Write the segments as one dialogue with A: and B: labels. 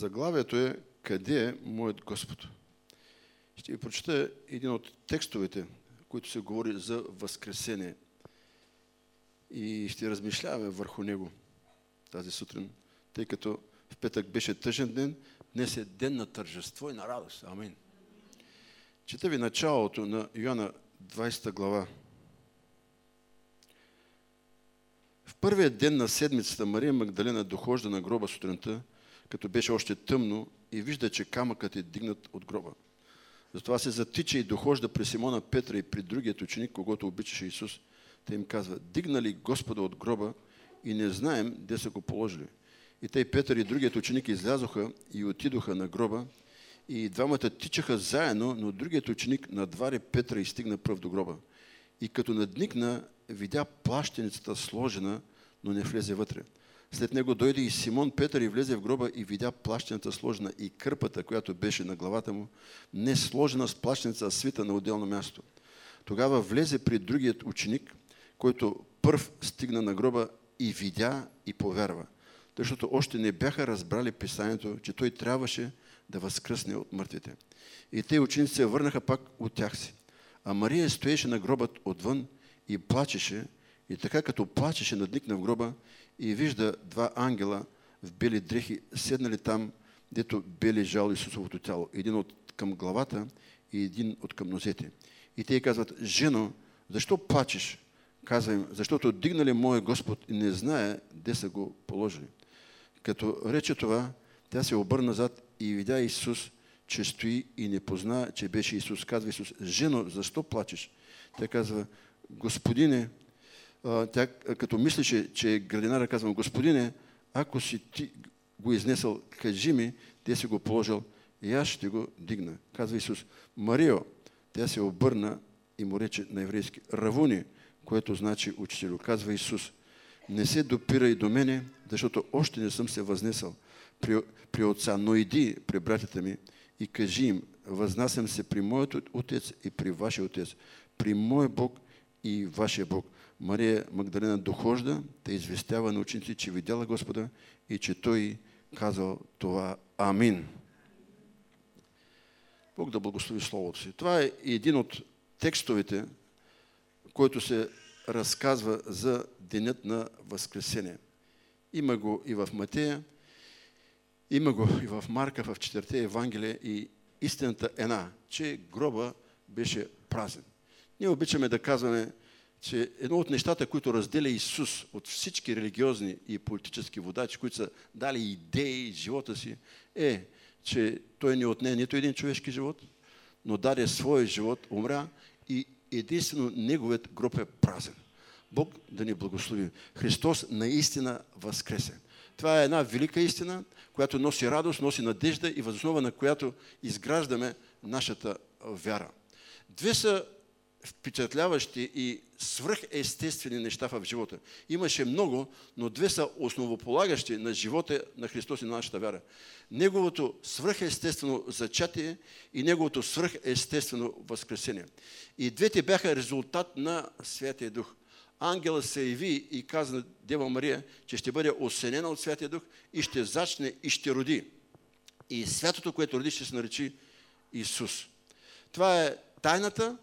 A: Заглавието е Къде е моят Господ? Ще ви прочета един от текстовете, които се говори за Възкресение. И ще размишляваме върху него тази сутрин, тъй като в петък беше тъжен ден, днес е ден на тържество и на радост. Амин. Чета ви началото на Йоанна 20 глава. В първия ден на седмицата Мария Магдалена дохожда на гроба сутринта, като беше още тъмно и вижда, че камъкът е дигнат от гроба. Затова се затича и дохожда при Симона Петра и при другият ученик, когато обичаше Исус. Те им казва, дигнали Господа от гроба и не знаем де са го положили. И тъй Петър и другият ученик излязоха и отидоха на гроба и двамата тичаха заедно, но другият ученик надвари Петра и стигна пръв до гроба. И като надникна, видя плащеницата сложена, но не влезе вътре. След него дойде и Симон Петър и влезе в гроба и видя плащената сложена и кърпата, която беше на главата му, не сложена с плащеница, а свита на отделно място. Тогава влезе при другият ученик, който първ стигна на гроба и видя и повярва. Защото още не бяха разбрали писанието, че той трябваше да възкръсне от мъртвите. И те ученици се върнаха пак от тях си. А Мария стоеше на гробът отвън и плачеше, и така като плачеше, надникна в гроба и вижда два ангела в бели дрехи, седнали там, дето бе жал Исусовото тяло. Един от към главата и един от към нозете. И те казват, жено, защо плачеш? Казва им, защото дигнали моя Господ и не знае де са го положили. Като рече това, тя се обърна назад и видя Исус, че стои и не позна, че беше Исус. Казва Исус, жено, защо плачеш? Тя казва, Господине, тя като мислеше, че градинара казва, Господине, ако си ти го изнесъл, кажи ми, те си го положил и аз ще го дигна. Казва Исус, Марио, тя се обърна и му рече на еврейски, Равуни, което значи учителю. Казва Исус, не се допирай до мене, защото още не съм се възнесъл при, при отца, но иди при братята ми и кажи им, възнасям се при моят отец и при вашия отец, при мой Бог и вашия Бог. Мария Магдалена дохожда, те известява на ученици, че видяла Господа и че Той казал това Амин. Бог да благослови Словото си. Това е един от текстовете, който се разказва за денят на Възкресение. Има го и в Матея, има го и в Марка, в четирте Евангелие и истината е една, че гроба беше празен. Ние обичаме да казваме, че едно от нещата, които разделя Исус от всички религиозни и политически водачи, които са дали идеи живота си, е, че той не отне нито един човешки живот, но даде своя живот, умря и единствено неговият гроб е празен. Бог да ни благослови. Христос наистина възкресе. Това е една велика истина, която носи радост, носи надежда и възоснова на която изграждаме нашата вяра. Две са впечатляващи и свръхестествени неща в живота. Имаше много, но две са основополагащи на живота на Христос и на нашата вяра. Неговото свръхестествено зачатие и неговото свръхестествено възкресение. И двете бяха резултат на Святия Дух. Ангелът се яви и каза на Дева Мария, че ще бъде осенена от Святия Дух и ще зачне и ще роди. И святото, което роди, ще се наречи Исус. Това е тайната,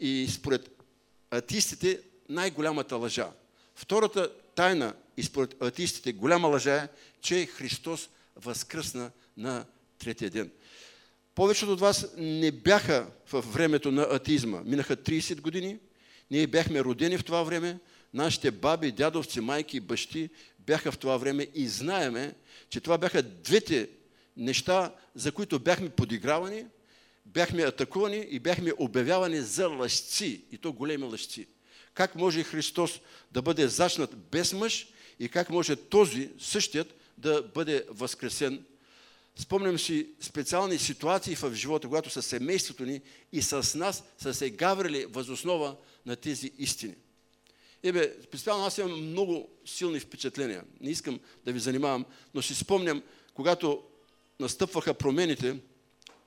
A: и според атистите най-голямата лъжа. Втората тайна и според атистите голяма лъжа е, че Христос възкръсна на третия ден. Повечето от вас не бяха в времето на атизма. Минаха 30 години, ние бяхме родени в това време, нашите баби, дядовци, майки и бащи бяха в това време и знаеме, че това бяха двете неща, за които бяхме подигравани – бяхме атакувани и бяхме обявявани за лъжци, и то големи лъжци. Как може Христос да бъде зачнат без мъж и как може този същият да бъде възкресен. Спомням си специални ситуации в живота, когато със семейството ни и с нас са се гаврили възоснова на тези истини. Ебе, специално аз имам много силни впечатления. Не искам да ви занимавам, но си спомням, когато настъпваха промените,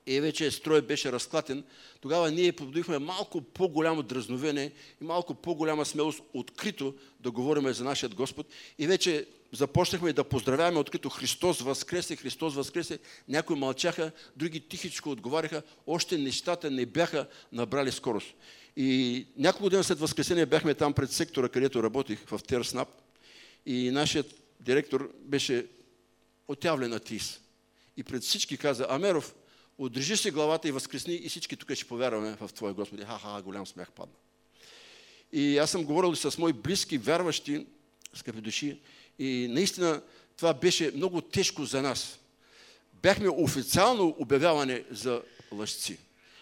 A: и вече строят беше разклатен, тогава ние подобихме малко по-голямо дразновение и малко по-голяма смелост открито да говорим за нашия Господ. И вече започнахме да поздравяваме открито Христос възкресе, Христос възкресе. Някои мълчаха, други тихичко отговаряха. Още нещата не бяха набрали скорост. И няколко дена след възкресение бяхме там пред сектора, където работих в Терснап. И нашият директор беше отявлен атеист. И пред всички каза, Амеров, Отрежи си главата и възкресни и всички тук ще повярваме в Твоя Господи. Ха-ха, голям смях падна. И аз съм говорил с мои близки, вярващи, скъпи души, и наистина това беше много тежко за нас. Бяхме официално обявяване за лъжци.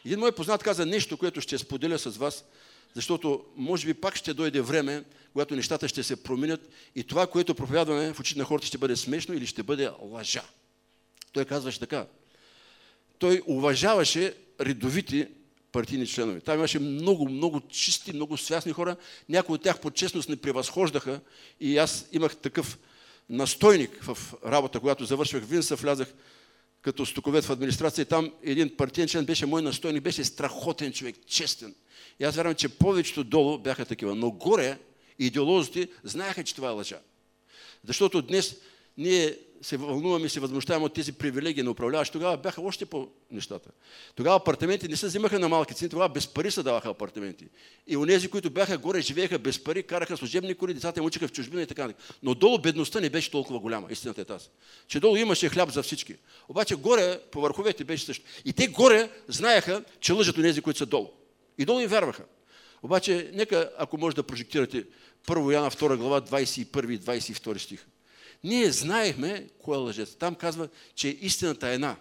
A: Един мой познат каза нещо, което ще споделя с вас, защото може би пак ще дойде време, когато нещата ще се променят и това, което проповядваме в очите на хората ще бъде смешно или ще бъде лъжа. Той казваше така, той уважаваше редовите партийни членове. Там имаше много, много чисти, много свясни хора. Някои от тях по честност не превъзхождаха и аз имах такъв настойник в работа, когато завършвах Винса, влязах като стоковет в администрация. Там един партиен член беше мой настойник, беше страхотен човек, честен. И аз вярвам, че повечето долу бяха такива. Но горе идеолозите знаеха, че това е лъжа. Защото днес ние се вълнуваме и се възмущаваме от тези привилегии на управляващи, тогава бяха още по нещата. Тогава апартаменти не се взимаха на малки цени, тогава без пари се даваха апартаменти. И онези, които бяха горе, живееха без пари, караха служебни коли, децата им учиха в чужбина и така нататък. Но долу бедността не беше толкова голяма, истината е тази. Че долу имаше хляб за всички. Обаче горе, по върховете беше също. И те горе знаеха, че лъжат онези, които са долу. И долу им вярваха. Обаче, нека, ако може да прожектирате 1 Яна 2 глава 21 и 22 стих. Ние знаехме кой е лъжец. Там казва, че истината е една.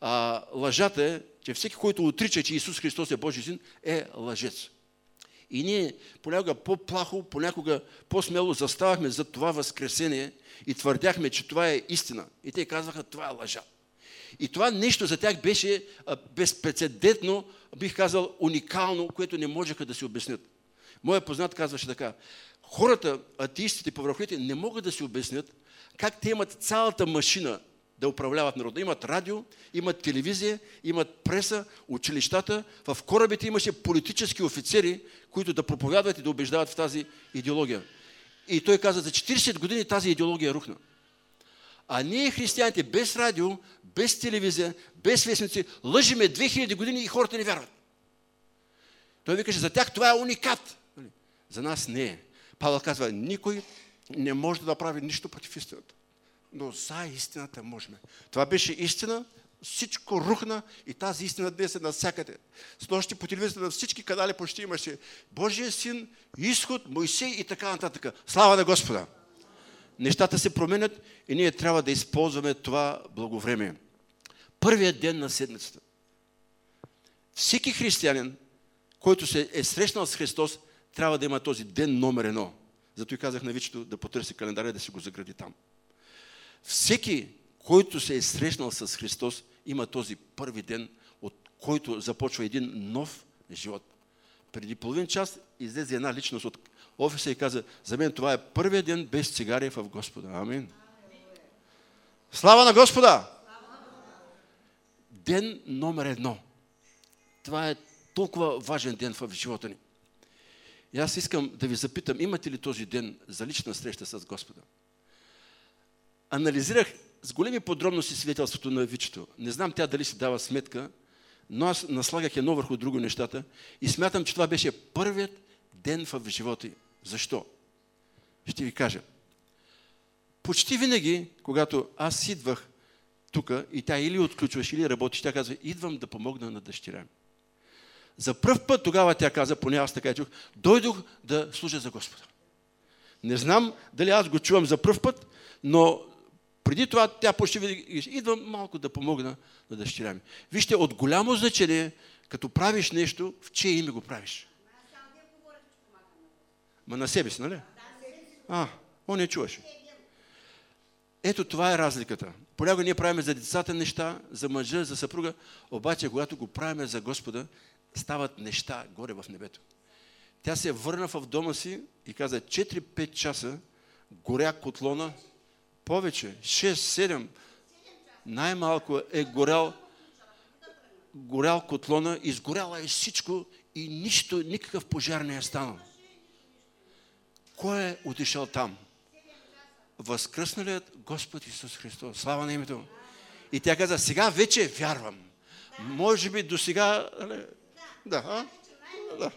A: А лъжата е, че всеки, който отрича, че Исус Христос е Божий син, е лъжец. И ние понякога по-плахо, понякога по-смело заставахме за това възкресение и твърдяхме, че това е истина. И те казваха, това е лъжа. И това нещо за тях беше безпредседентно, бих казал, уникално, което не можеха да си обяснят. Моя познат казваше така, хората, атеистите, повърховете, не могат да си обяснят как те имат цялата машина да управляват народа. Имат радио, имат телевизия, имат преса, училищата. В корабите имаше политически офицери, които да проповядват и да убеждават в тази идеология. И той каза, за 40 години тази идеология рухна. А ние, християните, без радио, без телевизия, без вестници, лъжиме 2000 години и хората не вярват. Той викаше, за тях това е уникат. За нас не е. Павел казва, никой не може да направи нищо против истината. Но за истината можем. Това беше истина, всичко рухна и тази истина днес е навсякъде. С нощи по телевизията на всички канали почти имаше Божия син, изход, Моисей и така нататък. Слава на Господа! Нещата се променят и ние трябва да използваме това благовремие. Първият ден на седмицата. Всеки християнин, който се е срещнал с Христос, трябва да има този ден номер едно. Зато и казах на Вичето да потърси календаря да си го загради там. Всеки, който се е срещнал с Христос, има този първи ден, от който започва един нов живот. Преди половин час излезе една личност от офиса и каза, за мен това е първият ден без цигари в Господа. Амин. Слава на Господа! Ден номер едно. Това е толкова важен ден в живота ни. И аз искам да ви запитам, имате ли този ден за лична среща с Господа? Анализирах с големи подробности свидетелството на Вичето. Не знам тя дали си дава сметка, но аз наслагах едно върху друго нещата и смятам, че това беше първият ден в живота й. Защо? Ще ви кажа. Почти винаги, когато аз идвах тук и тя или отключваш, или работиш, тя казва, идвам да помогна на дъщеря. За първ път тогава тя каза, поне аз така чух, дойдох да служа за Господа. Не знам дали аз го чувам за първ път, но преди това тя почти винаги идвам малко да помогна на дъщеря ми. Вижте, от голямо значение, като правиш нещо, в чие име го правиш. Ма на себе си, нали? А, он не чуваше. Ето това е разликата. Понякога ние правим за децата неща, за мъжа, за съпруга, обаче когато го правим за Господа, стават неща горе в небето. Тя се върна в дома си и каза 4-5 часа горя котлона, повече, 6-7, най-малко е горял горял котлона, изгоряла е всичко и нищо, никакъв пожар не е станал. Кой е отишъл там? Възкръсналият Господ Исус Христос. Слава на името. И тя каза, сега вече вярвам. Може би до сега... Да, да.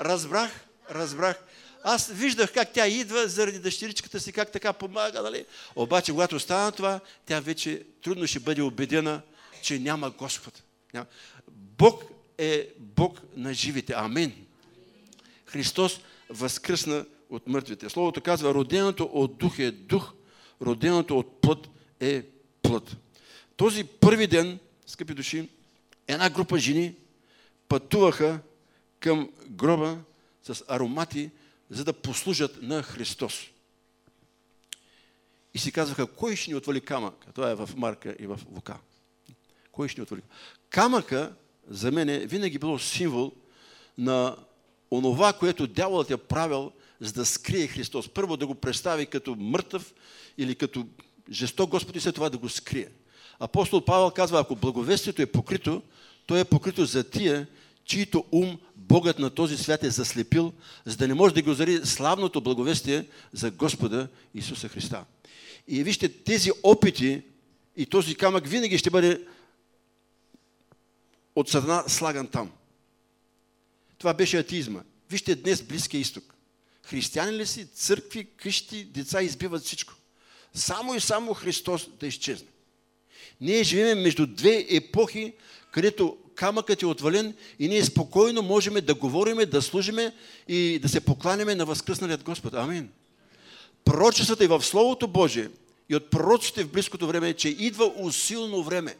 A: Разбрах, разбрах. Аз виждах как тя идва заради дъщеричката си, как така помага, нали? Обаче, когато стана това, тя вече трудно ще бъде убедена, че няма Господ. Бог е Бог на живите. Амин. Христос възкръсна от мъртвите. Словото казва, роденото от дух е дух, роденото от плът е плът. Този първи ден, скъпи души, една група жени пътуваха към гроба с аромати, за да послужат на Христос. И си казваха, кой ще ни отвали камък? Това е в Марка и в Лука. Кой ще ни отвали? Камъка за мен е винаги било символ на онова, което дяволът е правил, за да скрие Христос. Първо да го представи като мъртъв или като жесток Господ и след това да го скрие. Апостол Павел казва, ако благовестието е покрито, то е покрито за тия, чието ум Богът на този свят е заслепил, за да не може да ги озари славното благовестие за Господа Исуса Христа. И вижте, тези опити и този камък винаги ще бъде от сатана слаган там. Това беше атеизма. Вижте днес Близкия изток. Християни ли си, църкви, къщи, деца избиват всичко. Само и само Христос да изчезне. Ние живеем между две епохи, където камъкът е отвален и ние спокойно можем да говориме, да служиме и да се покланяме на възкръсналият Господ. Амин. Пророчествата и в Словото Божие и от пророците в близкото време че идва усилно време.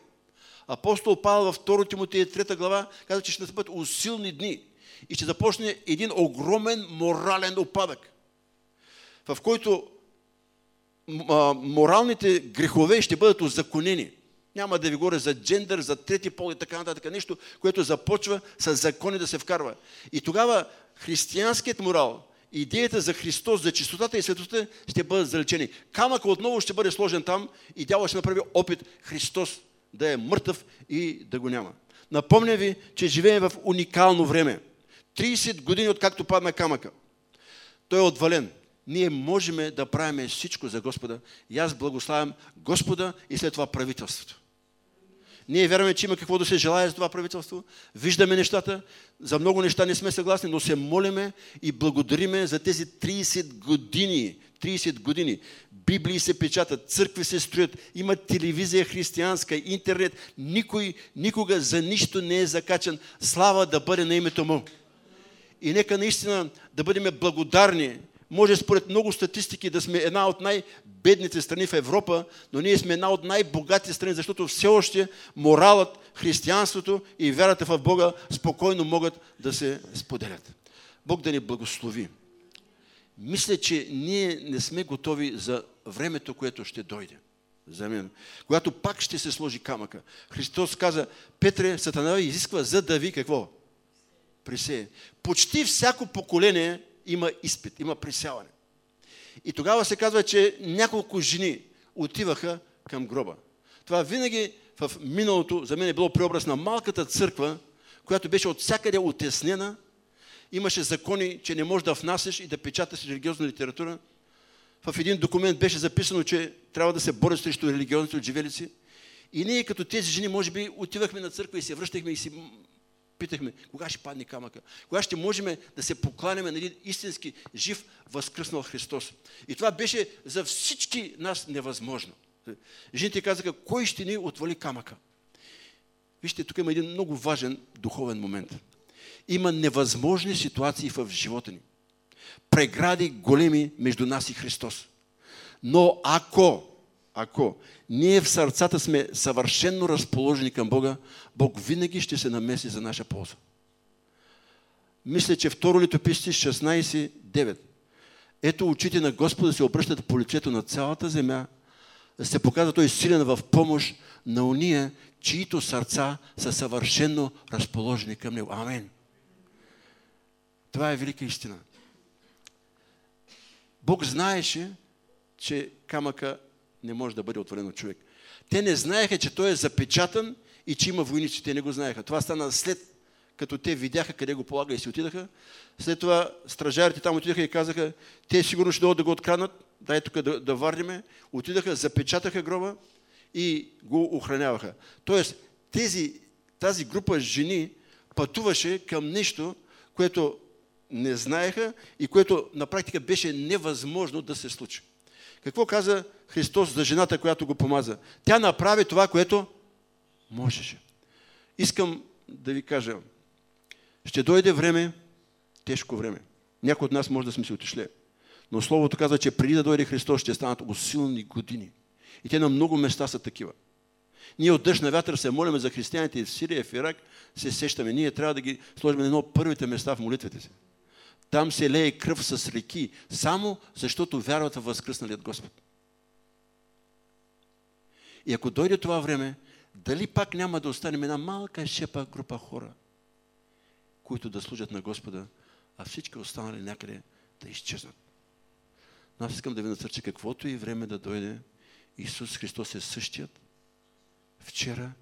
A: Апостол Павел във 2 Тимотея 3 глава каза, че ще настъпят усилни дни и ще започне един огромен морален опадък, в който моралните грехове ще бъдат озаконени. Няма да ви говоря за джендър, за трети пол и така нататък. Нещо, което започва с закони да се вкарва. И тогава християнският морал, идеята за Христос, за чистотата и светостта ще бъдат залечени. Камък отново ще бъде сложен там и дявол ще направи опит Христос да е мъртъв и да го няма. Напомня ви, че живеем в уникално време. 30 години откакто падна камъка. Той е отвален. Ние можем да правим всичко за Господа. И аз благославям Господа и след това правителството. Ние вярваме, че има какво да се желая за това правителство. Виждаме нещата. За много неща не сме съгласни, но се молиме и благодариме за тези 30 години. 30 години. Библии се печатат, църкви се строят, има телевизия християнска, интернет. Никой никога за нищо не е закачан. Слава да бъде на името му. И нека наистина да бъдем благодарни. Може според много статистики да сме една от най-бедните страни в Европа, но ние сме една от най-богатите страни, защото все още моралът, християнството и вярата в Бога спокойно могат да се споделят. Бог да ни благослови. Мисля, че ние не сме готови за времето, което ще дойде. За мен. Когато пак ще се сложи камъка. Христос каза, Петре, Сатана изисква за да ви какво? присее. Почти всяко поколение има изпит, има присяване. И тогава се казва, че няколко жени отиваха към гроба. Това винаги в миналото за мен е било преобраз на малката църква, която беше от всякъде отеснена. Имаше закони, че не можеш да внасяш и да печаташ религиозна литература. В един документ беше записано, че трябва да се борят срещу религиозните отживелици. И ние като тези жени, може би, отивахме на църква и се връщахме и си питахме, кога ще падне камъка? Кога ще можем да се покланяме на един истински жив възкръснал Христос? И това беше за всички нас невъзможно. Жените казаха, кой ще ни отвали камъка? Вижте, тук има един много важен духовен момент. Има невъзможни ситуации в живота ни. Прегради големи между нас и Христос. Но ако ако ние в сърцата сме съвършенно разположени към Бога, Бог винаги ще се намеси за наша полза. Мисля, че второ литописци 16.9. Ето очите на Господа се обръщат по лицето на цялата земя, се показва Той силен в помощ на уния, чието сърца са съвършенно разположени към Него. Амин. Това е велика истина. Бог знаеше, че камъка не може да бъде отворен от човек. Те не знаеха, че той е запечатан и че има войници. Те не го знаеха. Това стана след като те видяха къде го полага и си отидаха. След това стражарите там отидаха и казаха, те сигурно ще дойдат да го откранат, дай тук да, да върнеме. Отидаха, запечатаха гроба и го охраняваха. Тоест, тези, тази група жени пътуваше към нещо, което не знаеха и което на практика беше невъзможно да се случи. Какво каза Христос за жената, която го помаза? Тя направи това, което можеше. Искам да ви кажа, ще дойде време, тежко време. Някои от нас може да сме се отишли. Но Словото казва, че преди да дойде Христос ще станат усилни години. И те на много места са такива. Ние от дъжд на вятър се молиме за християните в Сирия, в Ирак, се сещаме. Ние трябва да ги сложим на едно от първите места в молитвите си. Там се лее кръв с реки, само защото вярват в възкръсналият Господ. И ако дойде това време, дали пак няма да останем една малка шепа група хора, които да служат на Господа, а всички останали някъде да изчезнат. Но аз искам да ви насърча каквото и време да дойде, Исус Христос е същият вчера,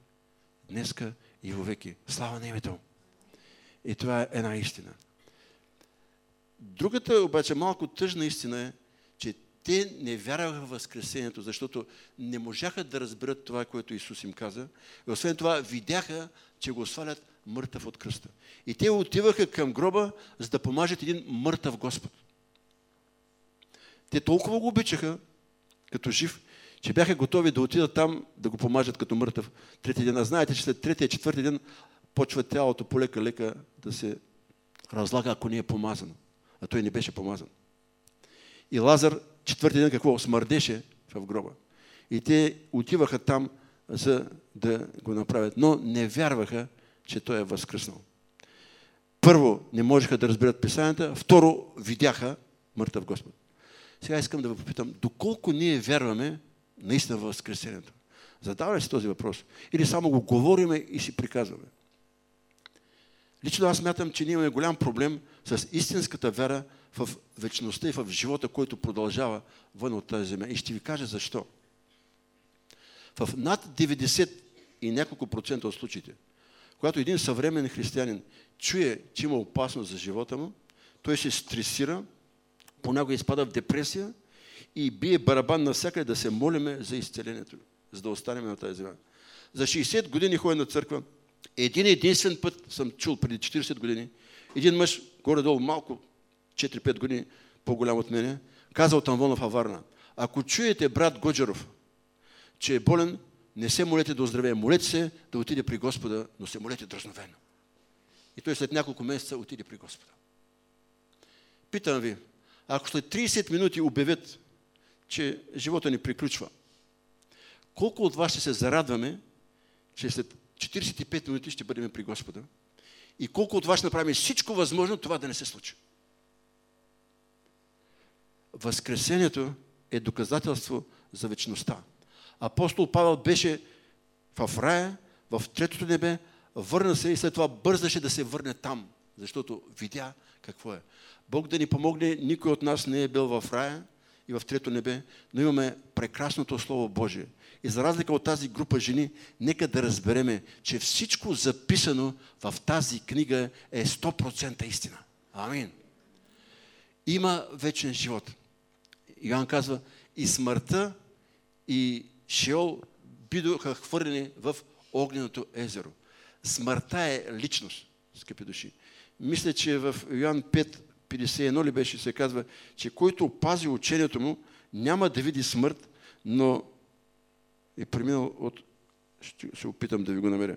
A: днеска и вовеки. Слава на името! И това е една истина. Другата обаче малко тъжна истина е, че те не вярваха в Възкресението, защото не можаха да разберат това, което Исус им каза. И освен това, видяха, че го свалят мъртъв от кръста. И те отиваха към гроба, за да помажат един мъртъв Господ. Те толкова го обичаха, като жив, че бяха готови да отидат там да го помажат като мъртъв трети ден. А знаете, че след третия, четвърти ден почва тялото полека-лека да се разлага, ако не е помазано. А той не беше помазан. И Лазар четвърти ден какво? Смърдеше в гроба. И те отиваха там, за да го направят. Но не вярваха, че той е възкръснал. Първо, не можеха да разберат писанията. Второ, видяха мъртъв Господ. Сега искам да ви попитам, доколко ние вярваме наистина в Възкресението? Задаваме си този въпрос. Или само го говориме и си приказваме? Лично аз мятам, че ние имаме голям проблем с истинската вера в вечността и в живота, който продължава вън от тази земя. И ще ви кажа защо. В над 90 и няколко процента от случаите, когато един съвременен християнин чуе, че има опасност за живота му, той се стресира, понякога изпада в депресия и бие барабан навсякъде да се молиме за изцелението, за да останем на тази земя. За 60 години ходя на църква. Един единствен път съм чул преди 40 години. Един мъж, горе-долу малко, 4-5 години по-голям от мене, казал Тамвона в Аварна. Ако чуете брат Годжеров, че е болен, не се молете да оздравее. Молете се да отиде при Господа, но се молете дразновено. И той след няколко месеца отиде при Господа. Питам ви, ако след 30 минути обявят, че живота ни приключва, колко от вас ще се зарадваме, че след 45 минути ще бъдем при Господа и колко от вас направим всичко възможно това да не се случи? Възкресението е доказателство за вечността. Апостол Павел беше в рая, в третото небе, върна се и след това бързаше да се върне там, защото видя какво е. Бог да ни помогне, никой от нас не е бил в рая и в трето небе, но имаме прекрасното Слово Божие. И за разлика от тази група жени, нека да разбереме, че всичко записано в тази книга е 100% истина. Амин. Има вечен живот. Йоан казва, и смъртта, и Шеол бидоха хвърлени в огненото езеро. Смъртта е личност, скъпи души. Мисля, че в Йоан 5, 51 ли беше, се казва, че който пази учението му, няма да види смърт, но е преминал от... Ще се опитам да ви го намеря.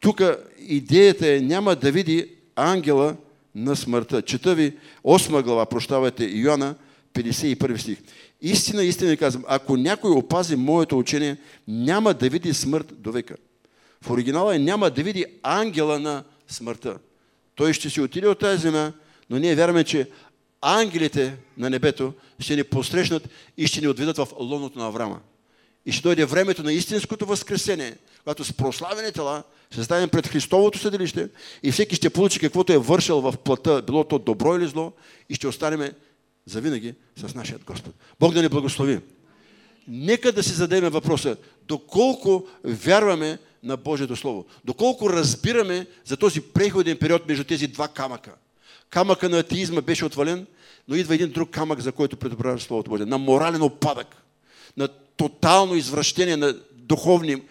A: Тук идеята е, няма да види ангела на смъртта. Чета ви 8 глава, прощавайте, Йоанна, 51 стих. Истина, истина ви казвам, ако някой опази моето учение, няма да види смърт до века. В оригинала е няма да види ангела на смъртта. Той ще си отиде от тази земя, но ние вярваме, че ангелите на небето ще ни посрещнат и ще ни отведат в лоното на Аврама. И ще дойде времето на истинското възкресение, когато с прославени тела ще станем пред Христовото съдилище и всеки ще получи каквото е вършил в плътта, било то добро или зло, и ще останем завинаги с нашия Господ. Бог да ни благослови. нека да си зададем въпроса, доколко вярваме на Божието Слово, доколко разбираме за този преходен период между тези два камъка. Камъка на атеизма беше отвален, но идва един друг камък, за който предобравя Словото Божие. На морален опадък, на тотално извращение на духовни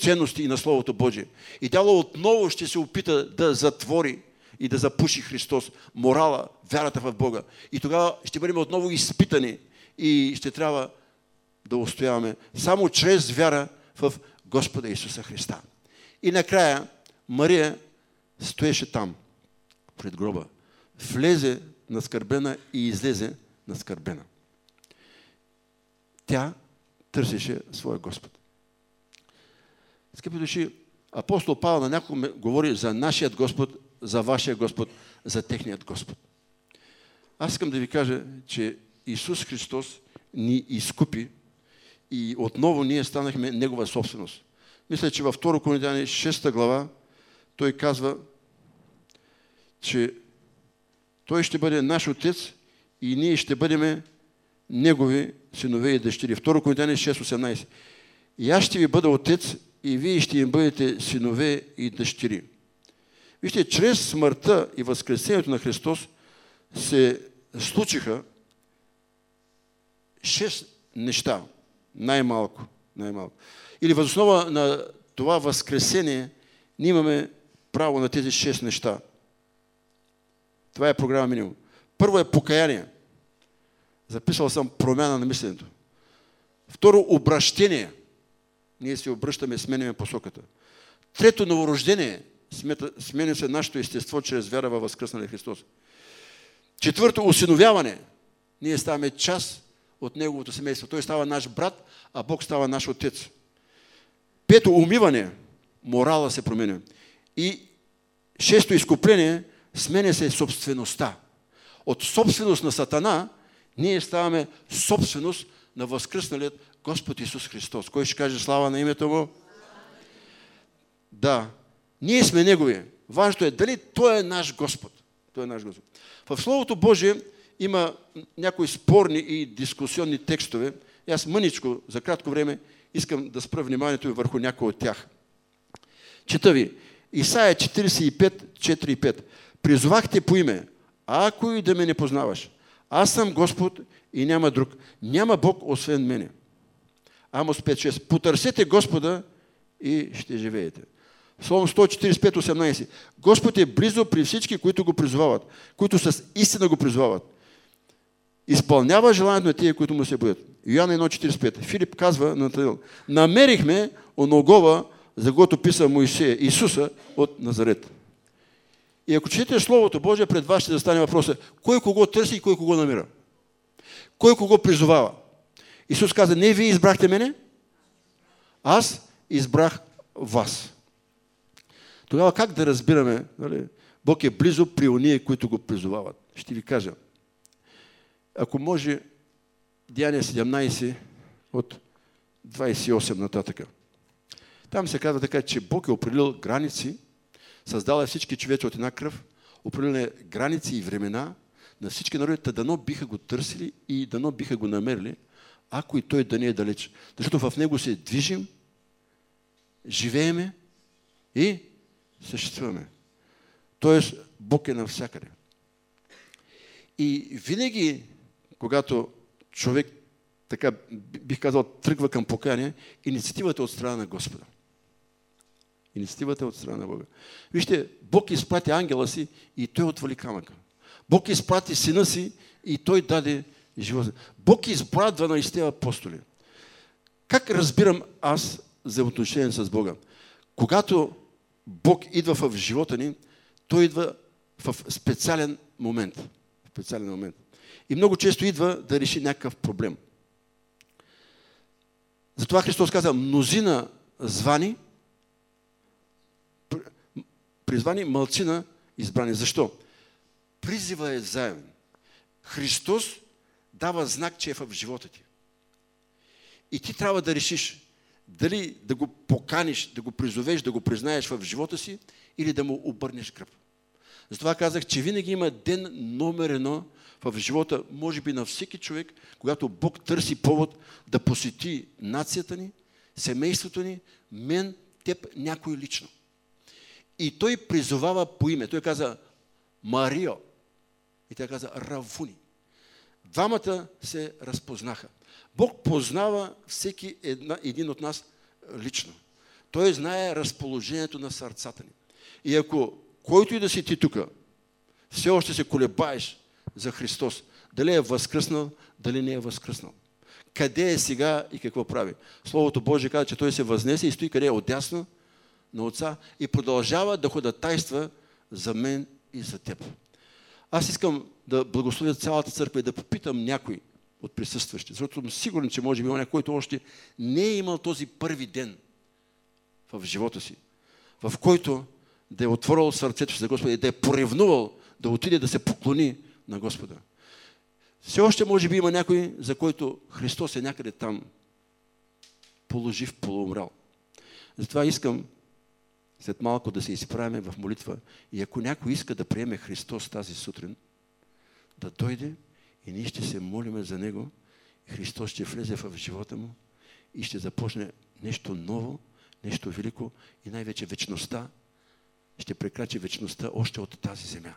A: ценности и на Словото Божие. И дявол отново ще се опита да затвори и да запуши Христос, морала, вярата в Бога. И тогава ще бъдем отново изпитани и ще трябва да устояваме само чрез вяра в Господа Исуса Христа. И накрая Мария стоеше там, пред гроба. Влезе наскърбена и излезе наскърбена. Тя търсеше своя Господ. Скъпи души, апостол Павел на някой говори за нашият Господ, за вашия Господ, за техният Господ. Аз искам да ви кажа, че Исус Христос ни изкупи и отново ние станахме Негова собственост. Мисля, че във 2 Коринтияни 6 глава той казва, че той ще бъде наш отец и ние ще бъдем негови синове и дъщери. 2 Коринтияни 6.18. И аз ще ви бъда отец и вие ще им бъдете синове и дъщери. Вижте, чрез смъртта и възкресението на Христос се случиха шест неща. Най-малко. най-малко. Или възоснова на това възкресение ние имаме право на тези шест неща. Това е програма минимум. Първо е покаяние. Записал съм промяна на мисленето. Второ, обращение. Ние се обръщаме, сменяме посоката. Трето, новорождение. Сменя се нашето естество чрез вяра във възкръсналия Христос. Четвърто, осиновяване. Ние ставаме част от Неговото семейство. Той става наш брат, а Бог става наш отец. Пето, умиване. Морала се променя. И шесто, изкупление. Сменя се собствеността. От собственост на Сатана ние ставаме собственост на възкръсналият Господ Исус Христос. Кой ще каже слава на името Му? Да. Ние сме Негови. Важното е дали Той е наш Господ. Той е наш Господ. В Словото Божие има някои спорни и дискусионни текстове. И аз мъничко, за кратко време, искам да спра вниманието ви върху някои от тях. Чета ви. Исаия 45, 4 и 5. Призовах по име, ако и да ме не познаваш. Аз съм Господ и няма друг. Няма Бог освен мене. Амос 5.6. Потърсете Господа и ще живеете. Словом 145, 18. Господ е близо при всички, които го призовават, които с истина го призовават. Изпълнява желанието на тия, които му се боят. Йоанн 1.45. Филип казва на Натанил, намерихме оногова, за когото писа Моисея, Исуса от Назарет. И ако четете Словото Божие, пред вас ще застане въпроса, кой кого търси и кой кого намира? Кой кого призовава? Исус каза, не вие избрахте мене, аз избрах вас. Тогава как да разбираме, нали, Бог е близо при уния, които го призовават? Ще ви кажа. Ако може, Деяние 17 от 28 нататъка. Там се казва така, че Бог е определил граници, създал е всички човеци от една кръв, определил е граници и времена на всички народи, дано биха го търсили и дано биха го намерили, ако и той да не е далеч. Защото в него се движим, живееме и съществуваме. Тоест, Бог е навсякъде. И винаги, когато човек, така бих казал, тръгва към покаяние, инициативата е от страна на Господа. Инициативата е от страна на Бога. Вижте, Бог изпрати ангела си и той отвали камъка. Бог изпрати сина си и той даде живота. Бог избра 12 апостоли. Как разбирам аз взаимоотношение с Бога? Когато Бог идва в живота ни, Той идва в специален момент. В специален момент. И много често идва да реши някакъв проблем. Затова Христос каза, мнозина звани, призвани, мълцина избрани. Защо? Призива е заедно. Христос дава знак, че е в живота ти. И ти трябва да решиш дали да го поканиш, да го призовеш, да го признаеш в живота си или да му обърнеш гръб. Затова казах, че винаги има ден номер едно в живота, може би на всеки човек, когато Бог търси повод да посети нацията ни, семейството ни, мен, теб, някой лично. И той призовава по име. Той каза Марио. И тя каза Равуни. Двамата се разпознаха. Бог познава всеки една, един от нас лично. Той знае разположението на сърцата ни. И ако който и да си ти тук, все още се колебаеш за Христос, дали е възкръснал, дали не е възкръснал. Къде е сега и какво прави? Словото Божие казва, че той се възнесе и стои къде е отясно на Отца и продължава да ходатайства за мен и за теб. Аз искам да благословя цялата църква и да попитам някой от присъстващите, защото съм сигурен, че може би има някой, който още не е имал този първи ден в живота си, в който да е отворил сърцето си за Господа и да е поревнувал да отиде да се поклони на Господа. Все още може би има някой, за който Христос е някъде там, положив, полуумрал. Затова искам след малко да се изправим в молитва и ако някой иска да приеме Христос тази сутрин, да дойде и ние ще се молиме за Него Христос ще влезе в живота му и ще започне нещо ново, нещо велико и най-вече вечността ще прекрачи вечността още от тази земя.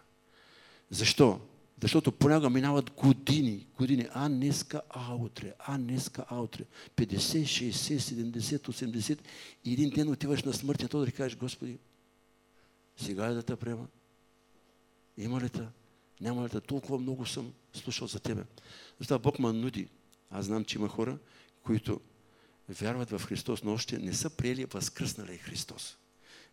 A: Защо? Защото понякога минават години, години, а днеска, а утре, а днеска, а утре. 50, 60, 70, 80 и един ден отиваш на смъртния то да кажеш, Господи, сега е да те приема. Има ли те? Няма ли те? Толкова много съм слушал за Тебе. Затова Бог ме нуди. Аз знам, че има хора, които вярват в Христос, но още не са приели възкръснали Христос.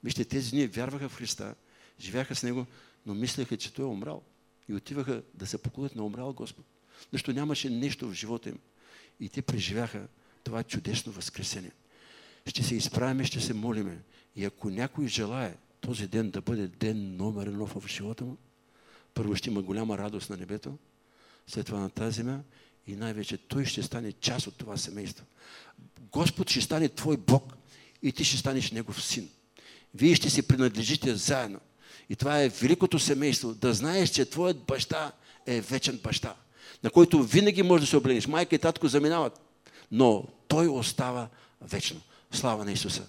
A: Вижте, тези дни вярваха в Христа, живяха с Него, но мислеха, че Той е умрал. И отиваха да се поклонят на умрал Господ. Защото нямаше нещо в живота им. И те преживяха това чудесно възкресение. Ще се изправиме, ще се молиме. И ако някой желая този ден да бъде ден номер едно в живота му, първо ще има голяма радост на небето, след това на тази земя и най-вече той ще стане част от това семейство. Господ ще стане твой Бог и ти ще станеш Негов син. Вие ще си принадлежите заедно. И това е великото семейство. Да знаеш, че твоят баща е вечен баща, на който винаги можеш да се облениш. Майка и татко заминават, но той остава вечно. Слава на Исуса.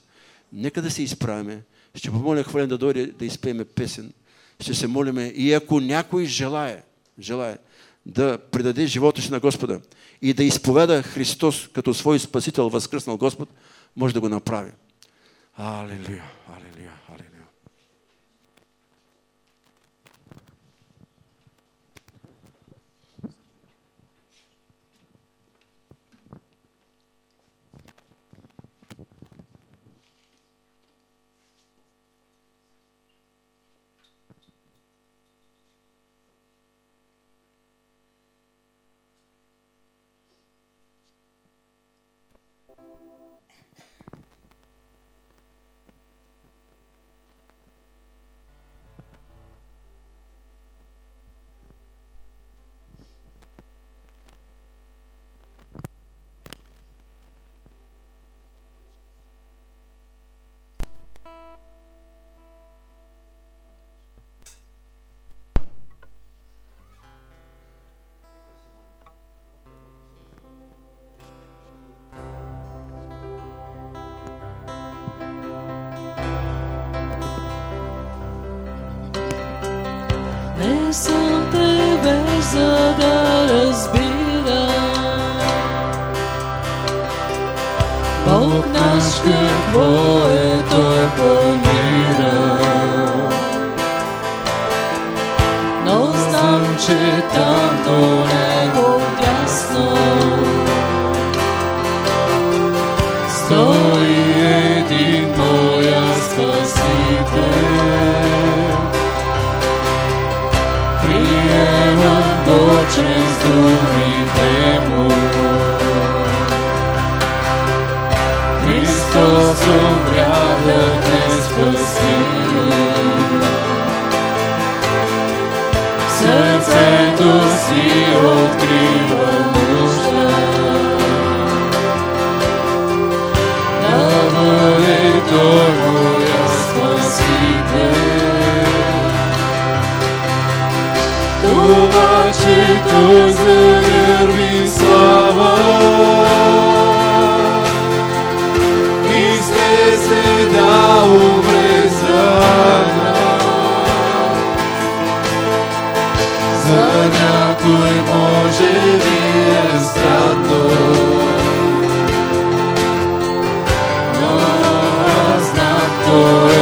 A: Нека да се изправиме. Ще помоля хвален да дойде да изпееме песен. Ще се молиме. И ако някой желае, желае да предаде живота си на Господа и да изповеда Христос като свой спасител, възкръснал Господ, може да го направи. Алелуя, алелуя, алелуя.
B: Съм тебе, за да разбира. Бог наш какво Sobre a vejez pasión. Serce tu sigo trigo musta. Навали тору я спаситель. Tu vaci tu zervi. Zdania Twój Boże jest radą. No, znak to